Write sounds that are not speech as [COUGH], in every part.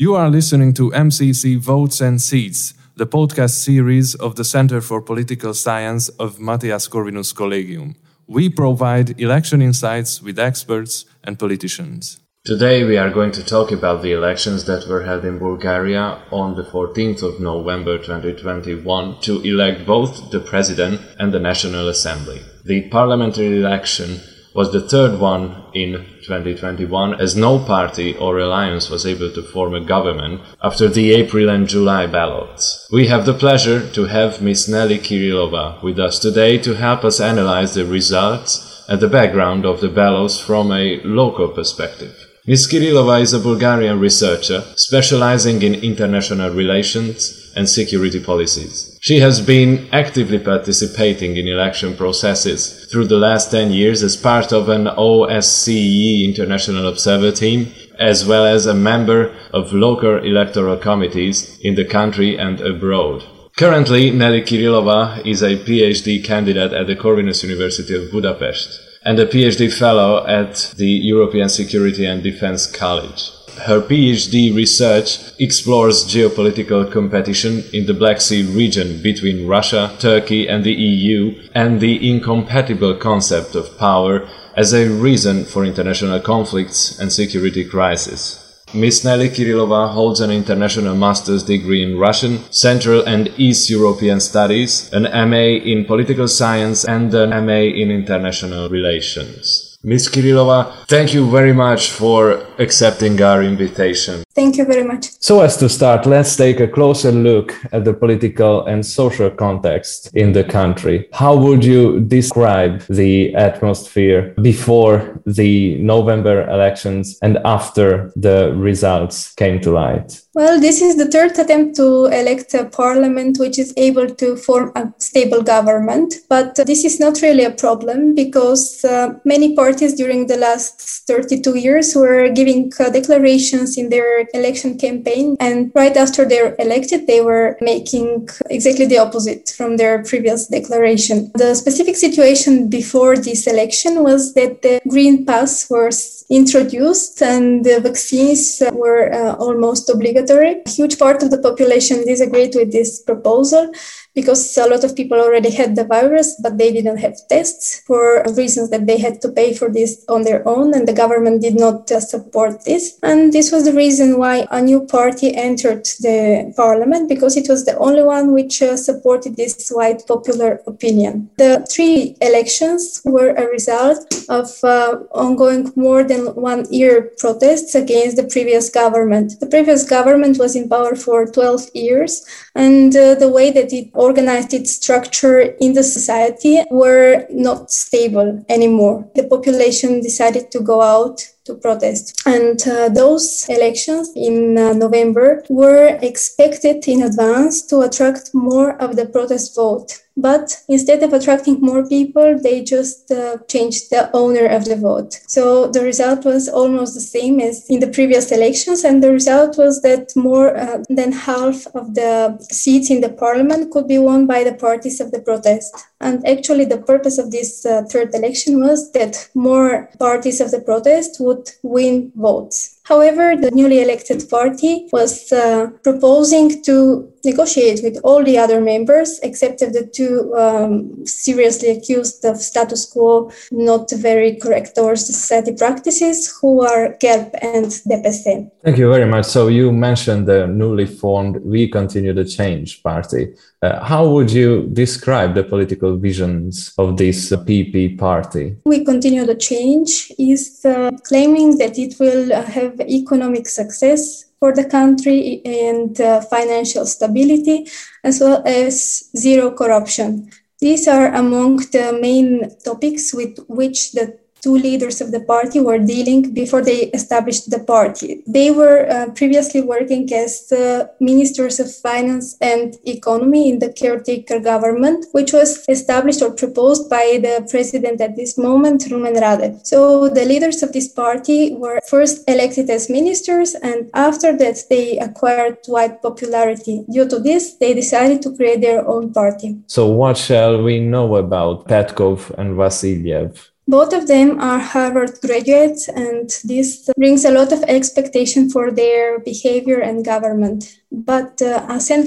You are listening to MCC Votes and Seats, the podcast series of the Center for Political Science of Matthias Corvinus Collegium. We provide election insights with experts and politicians. Today we are going to talk about the elections that were held in Bulgaria on the 14th of November 2021 to elect both the President and the National Assembly. The parliamentary election was the third one in 2021 as no party or alliance was able to form a government after the April and July ballots. We have the pleasure to have Ms. Nelly Kirilova with us today to help us analyze the results and the background of the ballots from a local perspective. Ms. Kirilova is a Bulgarian researcher specializing in international relations and security policies. She has been actively participating in election processes through the last 10 years as part of an OSCE International Observer Team, as well as a member of local electoral committees in the country and abroad. Currently, Nelly Kirilova is a PhD candidate at the Corvinus University of Budapest and a PhD fellow at the European Security and Defense College. Her PhD research explores geopolitical competition in the Black Sea region between Russia, Turkey, and the EU, and the incompatible concept of power as a reason for international conflicts and security crises. Ms. Nelly Kirilova holds an international master's degree in Russian, Central and East European Studies, an MA in Political Science, and an MA in International Relations. Ms. Kirilova, thank you very much for accepting our invitation. Thank you very much. So, as to start, let's take a closer look at the political and social context in the country. How would you describe the atmosphere before the November elections and after the results came to light? Well, this is the third attempt to elect a parliament which is able to form a stable government. But this is not really a problem because uh, many parties during the last 32 years were giving uh, declarations in their election campaign. And right after they're elected, they were making exactly the opposite from their previous declaration. The specific situation before this election was that the Green Pass was introduced and the vaccines were uh, almost obligatory. A huge part of the population disagreed with this proposal because a lot of people already had the virus, but they didn't have tests for reasons that they had to pay for this on their own, and the government did not uh, support this. And this was the reason why a new party entered the parliament because it was the only one which uh, supported this wide popular opinion. The three elections were a result of uh, ongoing more than one year protests against the previous government. The previous government was in power for 12 years, and uh, the way that it organized structure in the society were not stable anymore. The population decided to go out to protest. And uh, those elections in uh, November were expected in advance to attract more of the protest vote. But instead of attracting more people, they just uh, changed the owner of the vote. So the result was almost the same as in the previous elections. And the result was that more uh, than half of the seats in the parliament could be won by the parties of the protest. And actually, the purpose of this uh, third election was that more parties of the protest would win votes. However, the newly elected party was uh, proposing to negotiate with all the other members, except of the two um, seriously accused of status quo, not very correct towards society practices, who are GERB and DPS. Thank you very much. So you mentioned the newly formed We Continue the Change party. Uh, how would you describe the political visions of this uh, PP party? We Continue the Change is uh, claiming that it will uh, have economic success for the country and uh, financial stability, as well as zero corruption. These are among the main topics with which the two leaders of the party were dealing before they established the party. They were uh, previously working as uh, ministers of finance and economy in the caretaker government, which was established or proposed by the president at this moment, Rumen Radev. So the leaders of this party were first elected as ministers, and after that, they acquired wide popularity. Due to this, they decided to create their own party. So, what shall we know about Petkov and Vasilyev? Both of them are Harvard graduates, and this brings a lot of expectation for their behavior and government. But uh, Asen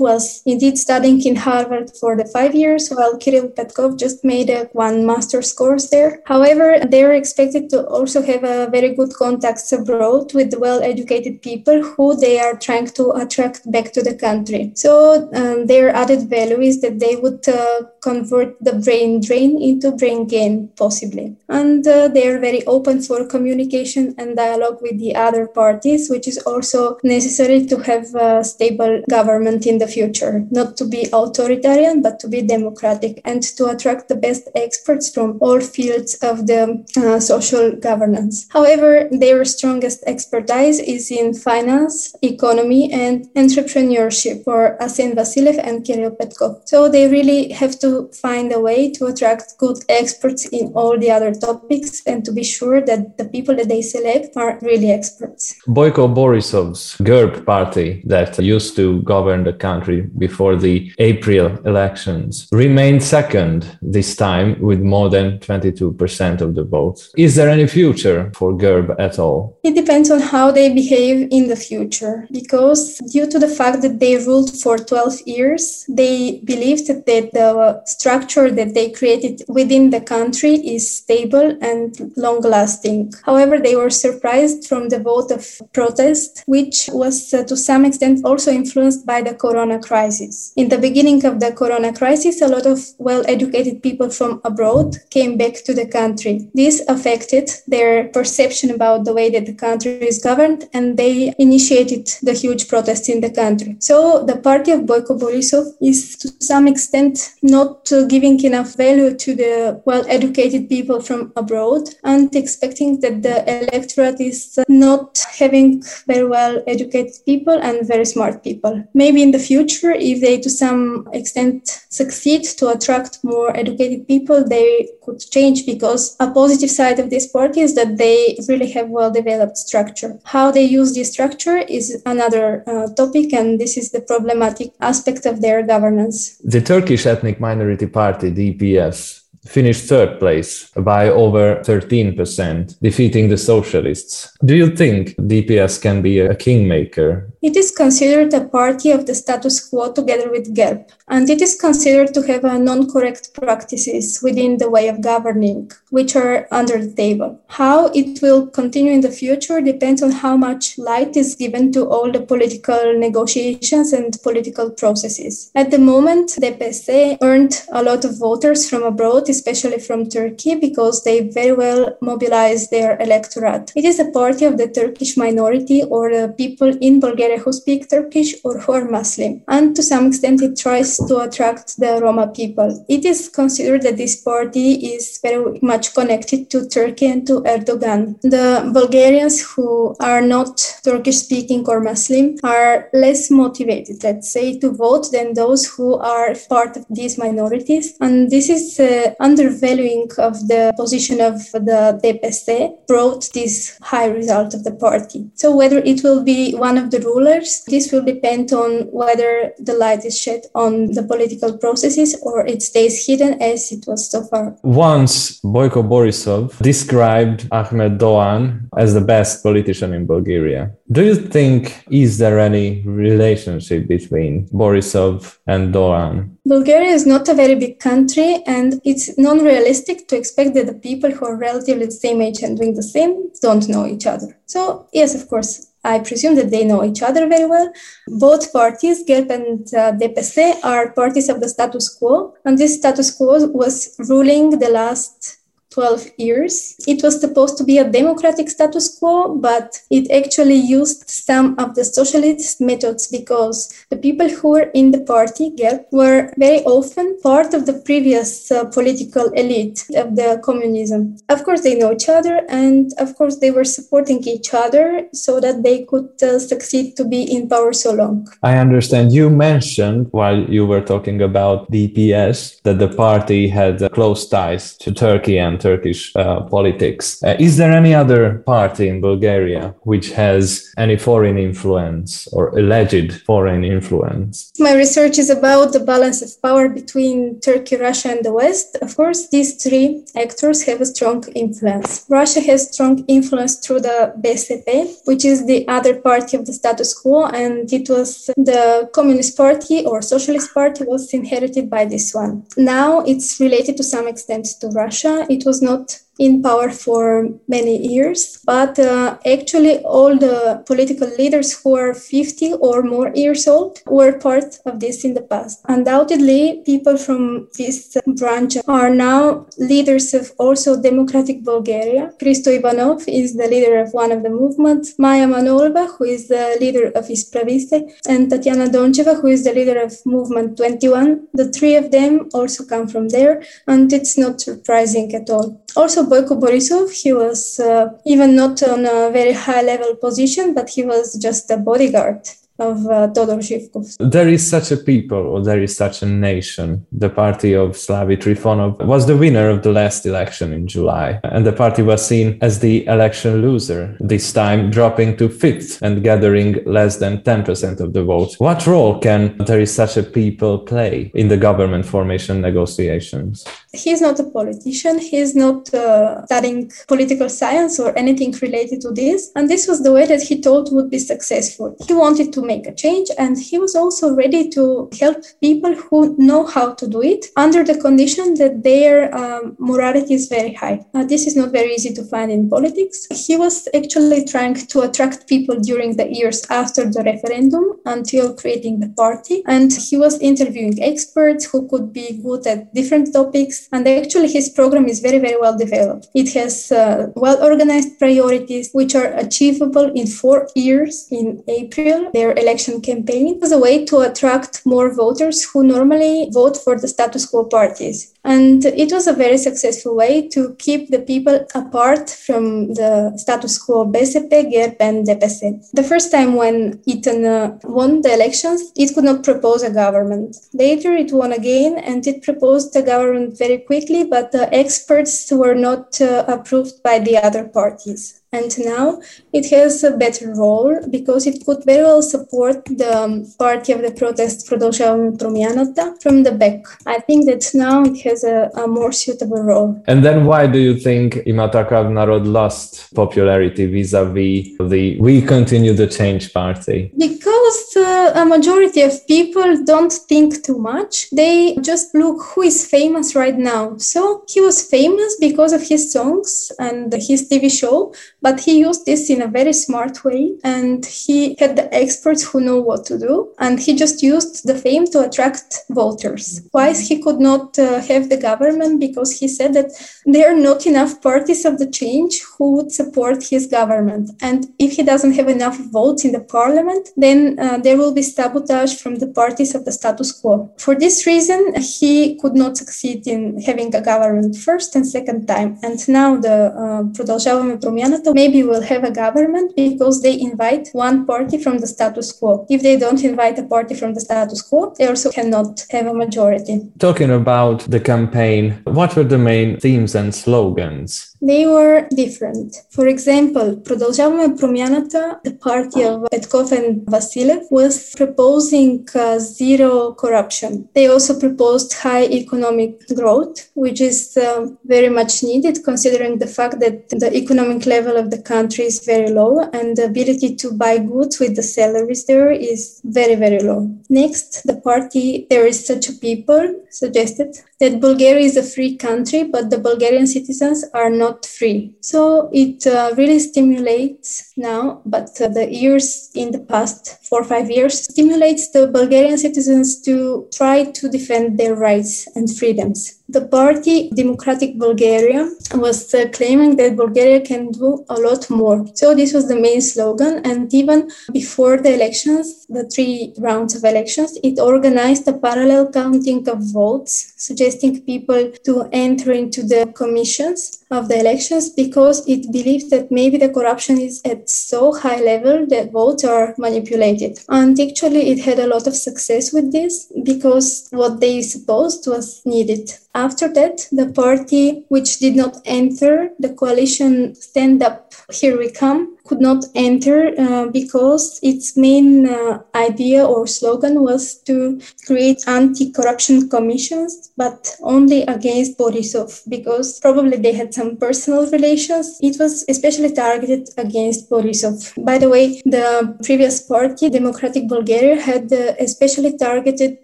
was indeed studying in Harvard for the five years, while Kirill Petkov just made a one master's course there. However, they are expected to also have a very good contacts abroad with well-educated people who they are trying to attract back to the country. So um, their added value is that they would uh, convert the brain drain into brain gain, possibly. And uh, they are very open for communication and dialogue with the other parties, which is also necessary to have a stable government in the future, not to be authoritarian, but to be democratic and to attract the best experts from all fields of the uh, social governance. However, their strongest expertise is in finance, economy, and entrepreneurship for Asen Vasiliev and Kirill Petkov. So they really have to find a way to attract good experts in all the other topics and to be sure that the people that they select are really experts. Boyko Borisov's GERB party that used to govern the country before the April elections, remained second this time with more than 22% of the votes. Is there any future for GERB at all? It depends on how they behave in the future, because due to the fact that they ruled for 12 years, they believed that the structure that they created within the country is stable and long lasting. However, they were surprised from the vote of protest, which was uh, to some extent also influenced by the corona crisis. In the beginning of the corona crisis, a lot of well educated people from abroad came back to the country. This affected their perception about the way that the country is governed, and they initiated the huge protests in the country. So the party of Boyko Borisov is to some extent not giving enough value to the well educated people from abroad and expecting that the electorate is not having very well educated people and very smart people. Maybe in the future, if they to some extent succeed to attract more educated people, they could change because a positive side of this party is that they really have well developed structure. How they use this structure is another uh, topic, and this is the problematic aspect of their governance. The Turkish ethnic minority party, DPS, finished third place by over 13%, defeating the socialists. Do you think DPS can be a kingmaker? It is considered a party of the status quo together with GERB, and it is considered to have non correct practices within the way of governing, which are under the table. How it will continue in the future depends on how much light is given to all the political negotiations and political processes. At the moment, the DPS earned a lot of voters from abroad, especially from Turkey, because they very well mobilized their electorate. It is a party of the Turkish minority or the people in Bulgaria who speak Turkish or who are Muslim. And to some extent, it tries to attract the Roma people. It is considered that this party is very much connected to Turkey and to Erdogan. The Bulgarians who are not Turkish speaking or Muslim are less motivated, let's say, to vote than those who are part of these minorities. And this is uh, undervaluing of the position of the DPS brought this high result of the party. So whether it will be one of the rulers, this will depend on whether the light is shed on the political processes or it stays hidden as it was so far. Once Boyko Borisov described Ahmed Dogan as the best politician in Bulgaria. Do you think is there any relationship between Borisov and Doan? Bulgaria is not a very big country and it's non-realistic to expect that the people who are relatively the same age and doing the same don't know each other. So yes, of course, I presume that they know each other very well. Both parties, GERB and uh, DPS, are parties of the status quo, and this status quo was ruling the last 12 years. It was supposed to be a democratic status quo, but it actually used some of the socialist methods because the people who were in the party, were very often part of the previous uh, political elite of the communism. Of course, they know each other, and of course, they were supporting each other so that they could uh, succeed to be in power so long. I understand. You mentioned while you were talking about DPS that the party had uh, close ties to Turkey and Turkish uh, politics. Uh, is there any other party in Bulgaria which has any foreign influence or alleged foreign influence? My research is about the balance of power between Turkey, Russia, and the West. Of course, these three actors have a strong influence. Russia has strong influence through the BSP, which is the other party of the status quo, and it was the Communist Party or Socialist Party was inherited by this one. Now it's related to some extent to Russia. It was not in power for many years. But uh, actually, all the political leaders who are 50 or more years old were part of this in the past. Undoubtedly, people from this branch are now leaders of also Democratic Bulgaria. Christo Ivanov is the leader of one of the movements, Maya Manolova, who is the leader of Ispravi se, and Tatiana Doncheva, who is the leader of Movement 21. The three of them also come from there, and it's not surprising at all. Also, Boyko Borisov, he was uh, even not on a very high level position, but he was just a bodyguard of uh, Todor Zhivkov. There is such a people, or there is such a nation. The party of Slavi Trifonov was the winner of the last election in July, and the party was seen as the election loser, this time dropping to fifth and gathering less than 10% of the vote. What role can there is such a people play in the government formation negotiations? He's not a politician, he's not uh, studying political science or anything related to this, and this was the way that he thought would be successful. He wanted to make a change and he was also ready to help people who know how to do it under the condition that their um, morality is very high. Uh, this is not very easy to find in politics. He was actually trying to attract people during the years after the referendum until creating the party. And he was interviewing experts who could be good at different topics. And actually, his program is very, very well developed. It has uh, well organized priorities, which are achievable in four years in April. Their election campaign as a way to attract more voters who normally vote for the status quo parties. And it was a very successful way to keep the people apart from the status quo BCP, GERB, and DPC. The first time when Iten uh, won the elections, it could not propose a government. Later, it won again and it proposed a government very quickly, but the experts were not uh, approved by the other parties. And now it has a better role because it could very well support the party of the protest from the back. I think that now it has a, a more suitable role. And then why do you think Ima Takav Narod lost popularity vis-a-vis the We Continue the Change party? Because uh, a majority of people don't think too much. They just look who is famous right now. So he was famous because of his songs and his TV show, but he used this in a very smart way and he had the experts who know what to do and he just used the fame to attract voters twice he could not uh, have the government because he said that there are not enough parties of the change who would support his government and if he doesn't have enough votes in the parliament then uh, there will be sabotage from the parties of the status quo for this reason he could not succeed in having a government first and second time and now the uh, продължаваме промяната maybe we'll have a government because they invite one party from the status quo. If they don't invite a party from the status quo, they also cannot have a majority. Talking about the campaign, what were the main themes and slogans? They were different. For example, Продължаваме промяната, the party of Petkov and Vasilev, was proposing uh, zero corruption. They also proposed high economic growth, which is uh, very much needed considering the fact that the economic level of the country is very low and the ability to buy goods with the salaries there is very, very low. Next, the party There is Such a People suggested that Bulgaria is a free country, but the Bulgarian citizens are not free. So it uh, really stimulates now, but uh, the years in the past four or five years stimulates the Bulgarian citizens to try to defend their rights and freedoms. The party Democratic Bulgaria was uh, claiming that Bulgaria can do a lot more. So this was the main slogan. And even before the elections, the three rounds of elections, it organized a parallel counting of votes, suggesting people to enter into the commissions of the elections because it believes that maybe the corruption is at so high level that votes are manipulated. And actually, it had a lot of success with this because what they supposed was needed. After that, the party which did not enter the coalition Stand Up Here We Come could not enter uh, because its main uh, idea or slogan was to create anti-corruption commissions, but only against Borisov because probably they had some personal relations. It was especially targeted against Borisov. By the way, the previous party, Democratic Bulgaria, had uh, especially targeted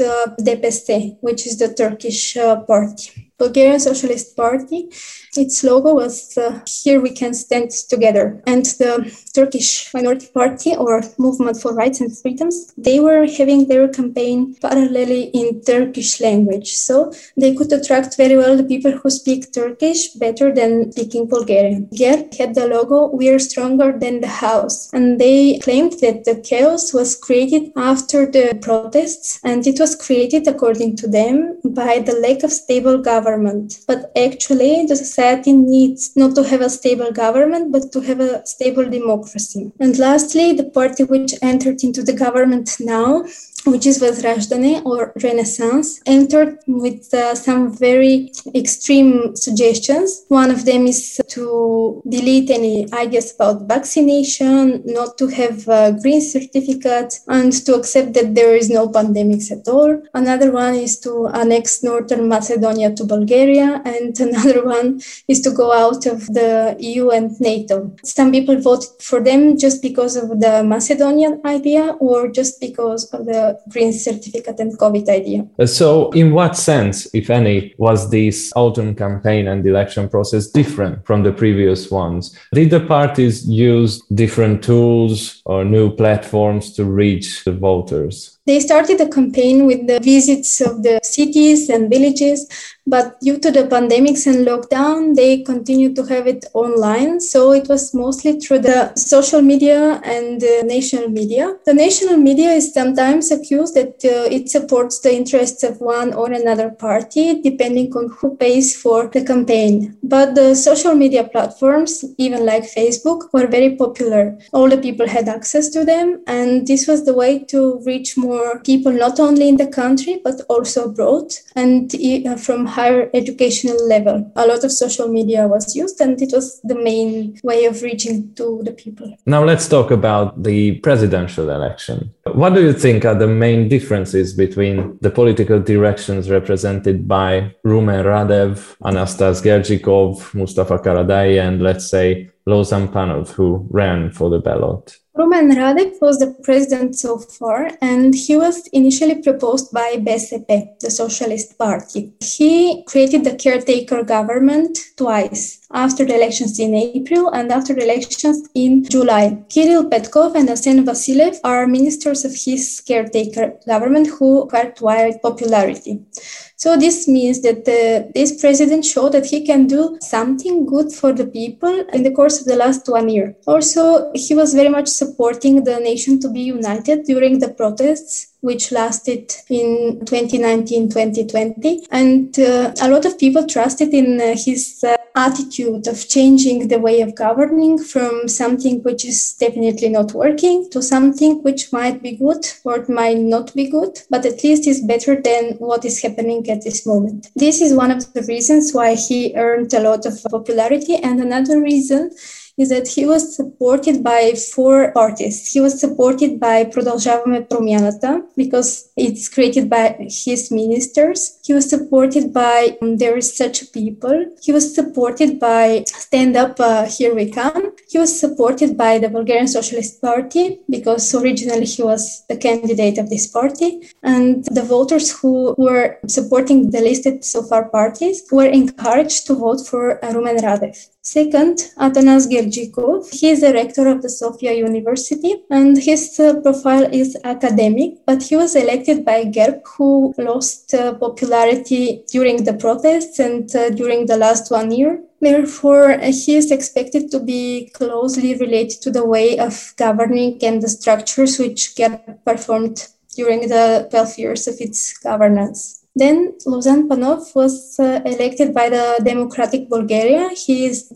uh, DPST, which is the Turkish uh, party. Bulgarian Socialist Party. Its logo was uh, Here We Can Stand Together. And the Turkish Minority Party or Movement for Rights and Freedoms, they were having their campaign parallelly in Turkish language. So they could attract very well the people who speak Turkish better than speaking Bulgarian. GERB had the logo We are stronger than the house. And they claimed that the chaos was created after the protests and it was created, according to them, by the lack of stable government. But actually, the society needs not to have a stable government, but to have a stable democracy. And lastly, the party which entered into the government now which is Vazrajdane or Renaissance, entered with uh, some very extreme suggestions. One of them is to delete any ideas about vaccination, not to have uh, green certificates, and to accept that there is no pandemics at all. Another one is to annex Northern Macedonia to Bulgaria, and [LAUGHS] another one is to go out of the EU and NATO. Some people voted for them just because of the Macedonian idea or just because of the green certificate and COVID idea. So, in what sense, if any, was this autumn campaign and election process different from the previous ones? Did the parties use different tools or new platforms to reach the voters? They started the campaign with the visits of the cities and villages, but due to the pandemics and lockdown, they continued to have it online. So it was mostly through the social media and the national media. The national media is sometimes accused that uh, it supports the interests of one or another party, depending on who pays for the campaign. But the social media platforms, even like Facebook, were very popular. All the people had access to them, and this was the way to reach more for people not only in the country but also abroad and uh, from higher educational level. A lot of social media was used and it was the main way of reaching to the people. Now let's talk about the presidential election. What do you think are the main differences between the political directions represented by Rumen Radev, Anastas Gerdzhikov, Mustafa Karadaya, and let's say Lozan Panov, who ran for the ballot? Rumen Radev was the president so far, and he was initially proposed by BSP, the Socialist Party. He created the caretaker government twice, after the elections in April and after the elections in July. Kirill Petkov and Asen Vasilev are ministers of his caretaker government who acquired popularity. So this means that the, this president showed that he can do something good for the people in the course of the last one year. Also, he was very much supported supporting the nation to be united during the protests which lasted in 2019-2020 and uh, a lot of people trusted in uh, his uh, attitude of changing the way of governing from something which is definitely not working to something which might be good or might not be good but at least is better than what is happening at this moment. This is one of the reasons why he earned a lot of popularity. And another reason is that he was supported by four parties. He was supported by Продължаваме промяната because it's created by his ministers. He was supported by um, There is Such a People. He was supported by Stand Up uh, Here We Come. He was supported by the Bulgarian Socialist Party because originally he was the candidate of this party. And the voters who were supporting the listed so far parties were encouraged to vote for Rumen Radev. Second, Atanas Gerdzhikov. He is the rector of the Sofia University and his uh, profile is academic, but he was elected by GERB, who lost uh, popularity during the protests and uh, during the last one year. Therefore, uh, he is expected to be closely related to the way of governing and the structures which GERB performed during the 12 years of its governance. Then Lozan Panov was uh, elected by the Democratic Bulgaria. He is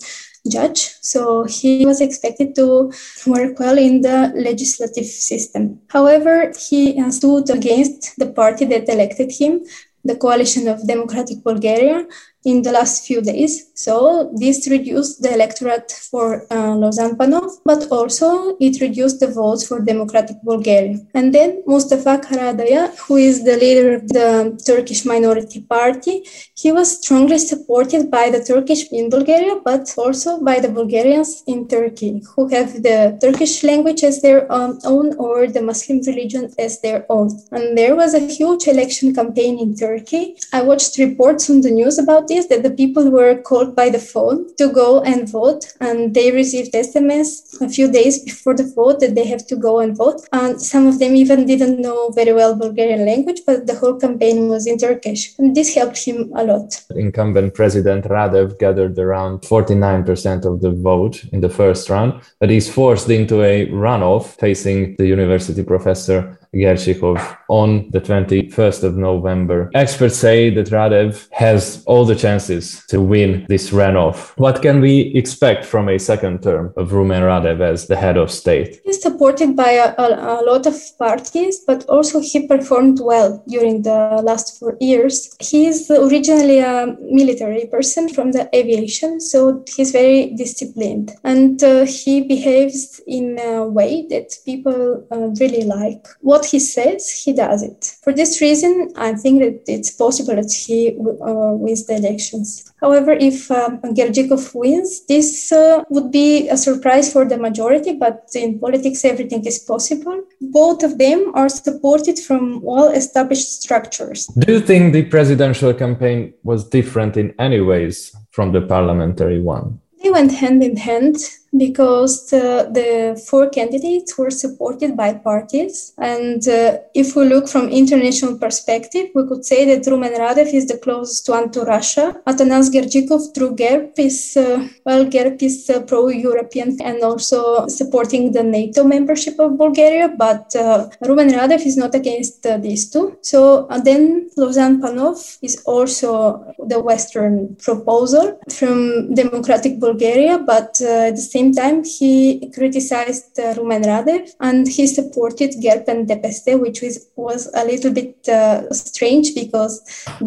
judge, so he was expected to work well in the legislative system. However, he stood against the party that elected him, the coalition of Democratic Bulgaria, in the last few days. So this reduced the electorate for uh, Lozan Panov, but also it reduced the votes for Democratic Bulgaria. And then Mustafa Karadaya, who is the leader of the Turkish minority party, he was strongly supported by the Turkish in Bulgaria, but also by the Bulgarians in Turkey, who have the Turkish language as their um, own or the Muslim religion as their own. And there was a huge election campaign in Turkey. I watched reports on the news about this that the people were called by the phone to go and vote, and they received SMS a few days before the vote that they have to go and vote. And some of them even didn't know very well Bulgarian language, but the whole campaign was in Turkish, and this helped him a lot. Incumbent President Radev gathered around 49% of the vote in the first round, but he's forced into a runoff facing the university professor Gerdzhikov on the 21st of November. Experts say that Radev has all the chances to win this runoff. What can we expect from a second term of Rumen Radev as the head of state? He's supported by a, a, a lot of parties, but also he performed well during the last four years. He is originally a military person from the aviation, so he's very disciplined and uh, he behaves in a way that people uh, really like. What what he says, he does it. For this reason, I think that it's possible that he uh, wins the elections. However, if um, Gerdzhikov wins, this uh, would be a surprise for the majority, but in politics, everything is possible. Both of them are supported from well established structures. Do you think the presidential campaign was different in any ways from the parliamentary one? They went hand in hand because the, the, four candidates were supported by parties. And uh, if we look from international perspective, we could say that Rumen Radev is the closest one to Russia. Atanas Gerdzhikov through GERB is, uh, well, GERB is uh, pro-European and also supporting the NATO membership of Bulgaria, but uh, Rumen Radev is not against uh, these two. So uh, then Lozan Panov is also the Western proposal from Democratic Bulgaria, but at the same same time, he criticized uh, Rumen Radev and he supported GERB and DPST, which was, was a little bit uh, strange because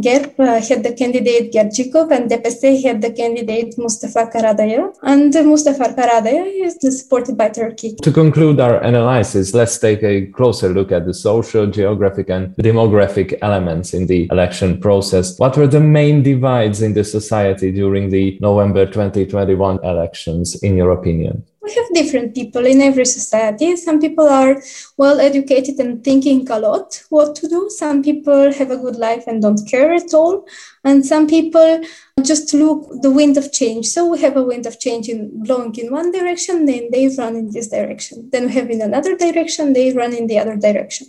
GERB uh, had the candidate Gerdzhikov and DPST had the candidate Mustafa Karadaya. And Mustafa Karadaya is supported by Turkey. To conclude our analysis, let's take a closer look at the social, geographic, and demographic elements in the election process. What were the main divides in the society during the November 2021 elections in Europe? Opinion? We have different people in every society. Some people are well educated and thinking a lot what to do. Some people have a good life and don't care at all. And some people just look the wind of change. So we have a wind of change in blowing in one direction, then they run in this direction. Then we have in another direction, they run in the other direction.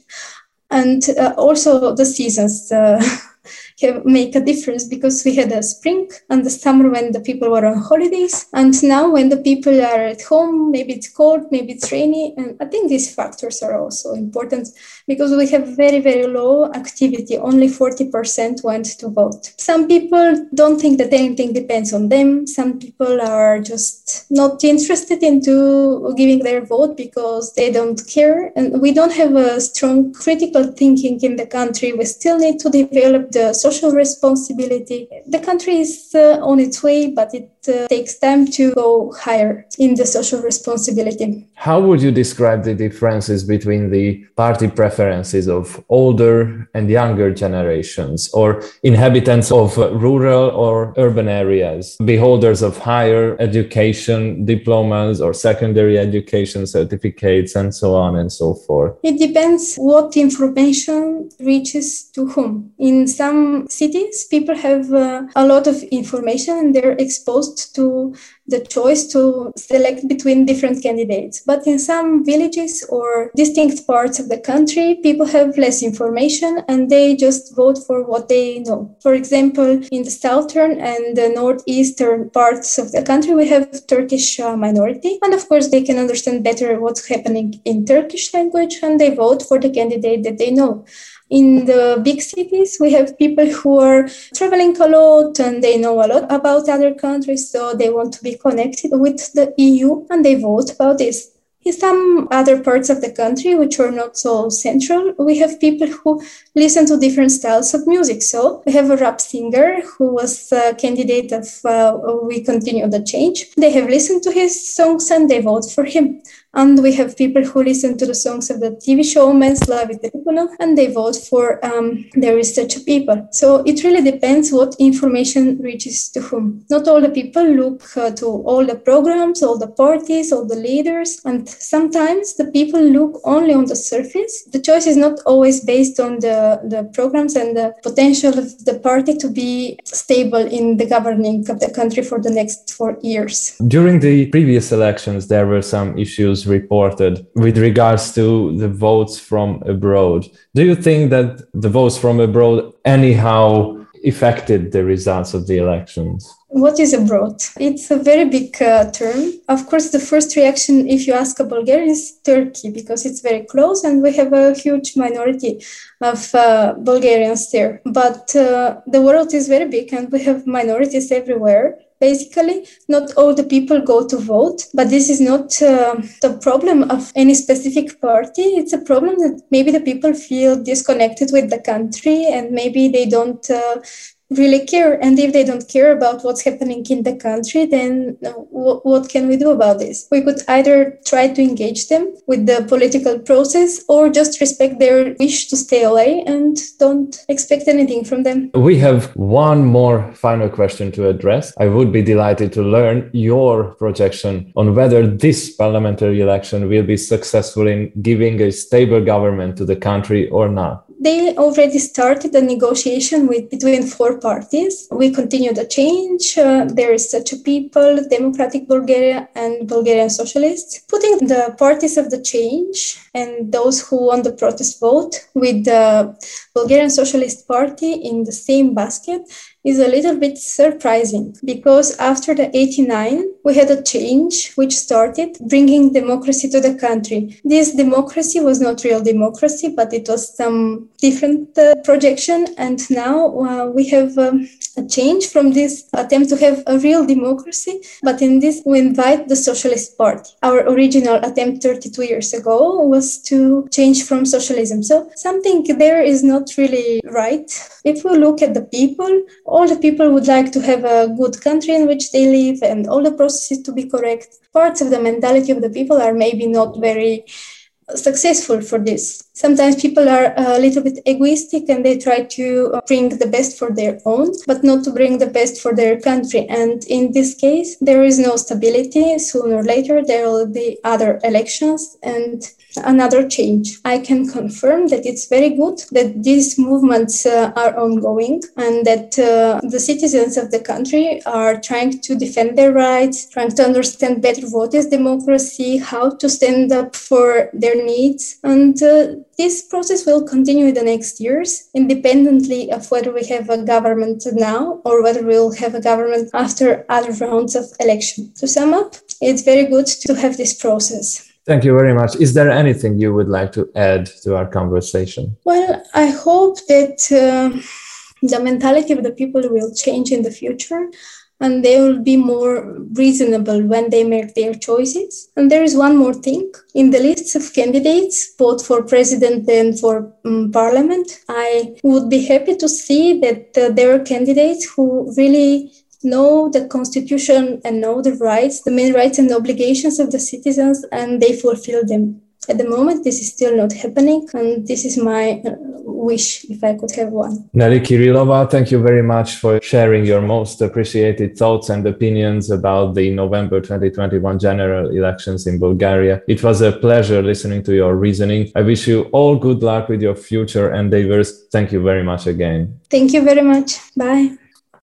And uh, also the seasons. Uh, [LAUGHS] have, make a difference because we had a spring and the summer when the people were on holidays and now when the people are at home maybe it's cold maybe it's rainy and i think these factors are also important because we have very very low activity. Only 40% went to vote. Some people don't think that anything depends on them. Some people are just not interested into giving their vote because they don't care. And we don't have a strong critical thinking in the country. We still need to develop the social responsibility. The country is uh, on its way, but it uh, takes time to go higher in the social responsibility. How would you describe the differences between the party preferences of older and younger generations or inhabitants of rural or urban areas, beholders of higher education diplomas or secondary education certificates and so on and so forth? It depends what information reaches to whom. In some cities, people have uh, a lot of information and they're exposed to the choice to select between different candidates. But in some villages or distinct parts of the country, people have less information and they just vote for what they know. For example, in the southern and the northeastern parts of the country, we have Turkish uh, minority. And of course, they can understand better what's happening in Turkish language and they vote for the candidate that they know. In the big cities, we have people who are traveling a lot and they know a lot about other countries, so they want to be connected with the EU and they vote about this. In some other parts of the country, which are not so central, we have people who listen to different styles of music. So we have a rap singer who was a candidate of uh, We Continue the Change. They have listened to his songs and they vote for him. And we have people who listen to the songs of the TV show Men's Love Slavi Tribunal and they vote for um, Is Such a People. So it really depends what information reaches to whom. Not all the people look uh, to all the programs, all the parties, all the leaders, and sometimes the people look only on the surface. The choice is not always based on the, the programs and the potential of the party to be stable in the governing of the country for the next four years. During the previous elections, there were some issues reported with regards to the votes from abroad. Do you think that the votes from abroad anyhow affected the results of the elections? What is abroad? It's a very big uh, term. Of course, the first reaction, if you ask a Bulgarian, is Turkey because it's very close and we have a huge minority of uh, Bulgarians there. But uh, the world is very big and we have minorities everywhere basically not all the people go to vote but this is not uh, the problem of any specific party. It's a problem that maybe the people feel disconnected with the country and maybe they don't uh, really care. And if they don't care about what's happening in the country, then uh, what can we do about this? We could either try to engage them with the political process or just respect their wish to stay away and don't expect anything from them. We have one more final question to address. I would be delighted to learn your projection on whether this parliamentary election will be successful in giving a stable government to the country or not they already started a negotiation with between four parties. We continue the change. Uh, there is such a people, Democratic Bulgaria and Bulgarian Socialists, putting the parties of the change and those who won the protest vote with the Bulgarian Socialist Party in the same basket is a little bit surprising because after the 89 we had a change which started bringing democracy to the country. This democracy was not real democracy but it was some different uh, projection. And now uh, we have um, a change from this attempt to have a real democracy but in this we invite the socialist party our original attempt 32 years ago was to change from socialism so something there is not really right if we look at the people all the people would like to have a good country in which they live and all the processes to be correct. Parts of the mentality of the people are maybe not very successful for this. Sometimes people are a little bit egoistic and they try to bring the best for their own, but not to bring the best for their country. And in this case, there is no stability. Sooner or later, there will be other elections and another change. I can confirm that it's very good that these movements uh, are ongoing and that uh, the citizens of the country are trying to defend their rights, trying to understand better what is democracy, how to stand up for their needs. And uh, this process will continue in the next years, independently of whether we have a government now or whether we'll have a government after other rounds of election. To sum up, it's very good to have this process. Thank you very much. Is there anything you would like to add to our conversation? Well, I hope that uh, the mentality of the people will change in the future and they will be more reasonable when they make their choices. And there is one more thing in the lists of candidates, both for president and for um, parliament, I would be happy to see that uh, there are candidates who really know the constitution and know the rights, the main rights and obligations of the citizens, and they fulfill them. At the moment, this is still not happening, and this is my uh, wish if I could have one. Nelly Kirilova, thank you very much for sharing your most appreciated thoughts and opinions about the November 2021 general elections in Bulgaria. It was a pleasure listening to your reasoning. I wish you all good luck with your future endeavors. Thank you very much again. Thank you very much. Bye.